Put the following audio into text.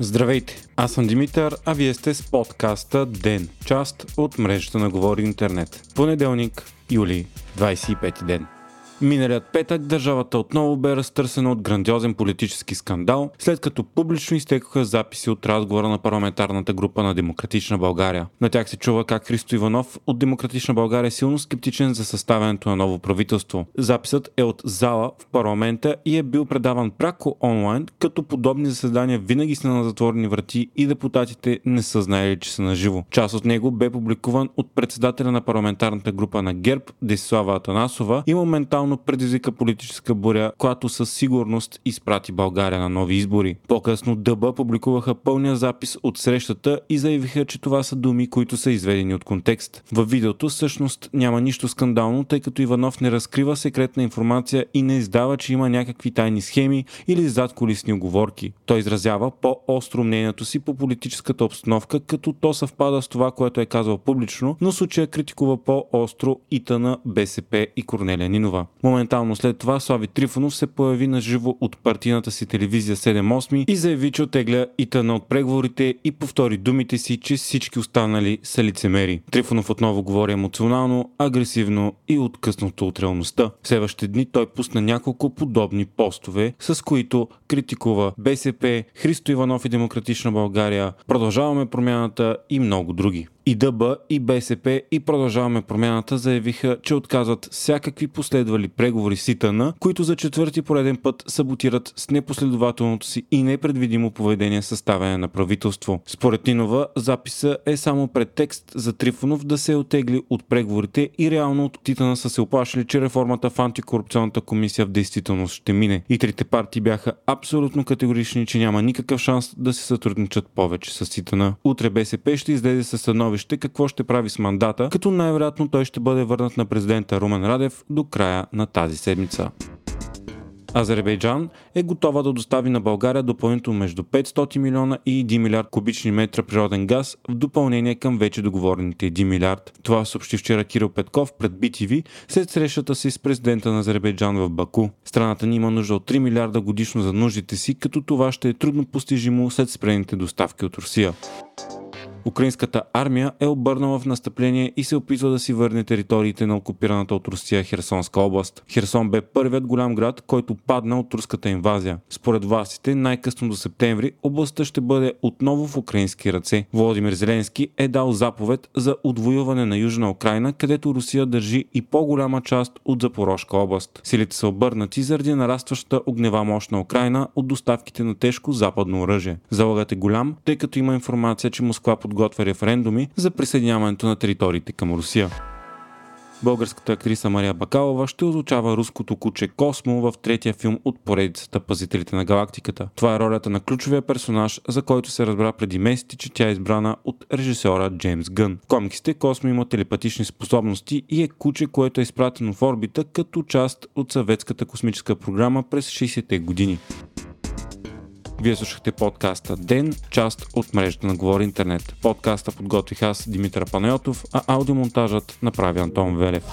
Здравейте, аз съм Димитър, а вие сте с подкаста ДЕН, част от мрежата на Говори Интернет. Понеделник, юли, 25 ден. Миналият петък държавата отново бе разтърсена от грандиозен политически скандал, след като публично изтекоха записи от разговора на парламентарната група на Демократична България. На тях се чува как Христо Иванов от Демократична България е силно скептичен за съставянето на ново правителство. Записът е от зала в парламента и е бил предаван пряко онлайн, като подобни заседания винаги са на затворени врати и депутатите не са знаели, че са наживо. Част от него бе публикуван от председателя на парламентарната група на ГЕРБ Десислава Атанасова и моментално реално предизвика политическа буря, която със сигурност изпрати България на нови избори. По-късно Дъба публикуваха пълния запис от срещата и заявиха, че това са думи, които са изведени от контекст. Във видеото всъщност няма нищо скандално, тъй като Иванов не разкрива секретна информация и не издава, че има някакви тайни схеми или зад колисни оговорки. Той изразява по-остро мнението си по политическата обстановка, като то съвпада с това, което е казал публично, но случая критикува по-остро ИТА на БСП и Корнелия Нинова. Моментално след това Слави Трифонов се появи на живо от партийната си телевизия 7-8 и заяви, че отегля и тъна от преговорите и повтори думите си, че всички останали са лицемери. Трифонов отново говори емоционално, агресивно и откъснато от реалността. В следващите дни той пусна няколко подобни постове, с които критикува БСП, Христо Иванов и Демократична България, Продължаваме промяната и много други. И ДБ, и БСП, и Продължаваме промяната заявиха, че отказват всякакви последвали преговори с ИТН, които за четвърти пореден път саботират с непоследователното си и непредвидимо поведение съставяне на правителство. Според Нинова, записа е само предтекст за Трифонов да се отегли от преговорите и реално от Титана са се оплашили, че реформата в антикорупционната комисия в действителност ще мине. И трите партии бяха абсолютно категорични, че няма никакъв шанс да се сътрудничат повече с Титана. Утре БСП ще излезе със становище становище какво ще прави с мандата, като най-вероятно той ще бъде върнат на президента Румен Радев до края на тази седмица. Азербайджан е готова да достави на България допълнително между 500 милиона и 1 милиард кубични метра природен газ в допълнение към вече договорените 1 милиард. Това съобщи вчера Кирил Петков пред BTV след срещата си с президента на Азербайджан в Баку. Страната ни има нужда от 3 милиарда годишно за нуждите си, като това ще е трудно постижимо след спрените доставки от Русия. Украинската армия е обърнала в настъпление и се опитва да си върне териториите на окупираната от Русия Херсонска област. Херсон бе първият голям град, който падна от руската инвазия. Според властите, най-късно до септември областта ще бъде отново в украински ръце. Володимир Зеленски е дал заповед за отвоюване на Южна Украина, където Русия държи и по-голяма част от Запорожка област. Силите са обърнати заради нарастващата огнева мощ на Украина от доставките на тежко западно оръжие. Залогът е голям, тъй като има информация, че Москва под подготвя референдуми за присъединяването на териториите към Русия. Българската актриса Мария Бакалова ще озвучава руското куче Космо в третия филм от поредицата Пазителите на галактиката. Това е ролята на ключовия персонаж, за който се разбра преди месеци, че тя е избрана от режисьора Джеймс Гън. В комиксите Космо има телепатични способности и е куче, което е изпратено в орбита като част от съветската космическа програма през 60-те години. Вие слушахте подкаста Ден, част от мрежата на Говори Интернет. Подкаста подготвих аз, Димитър Панайотов, а аудиомонтажът направи Антон Велев.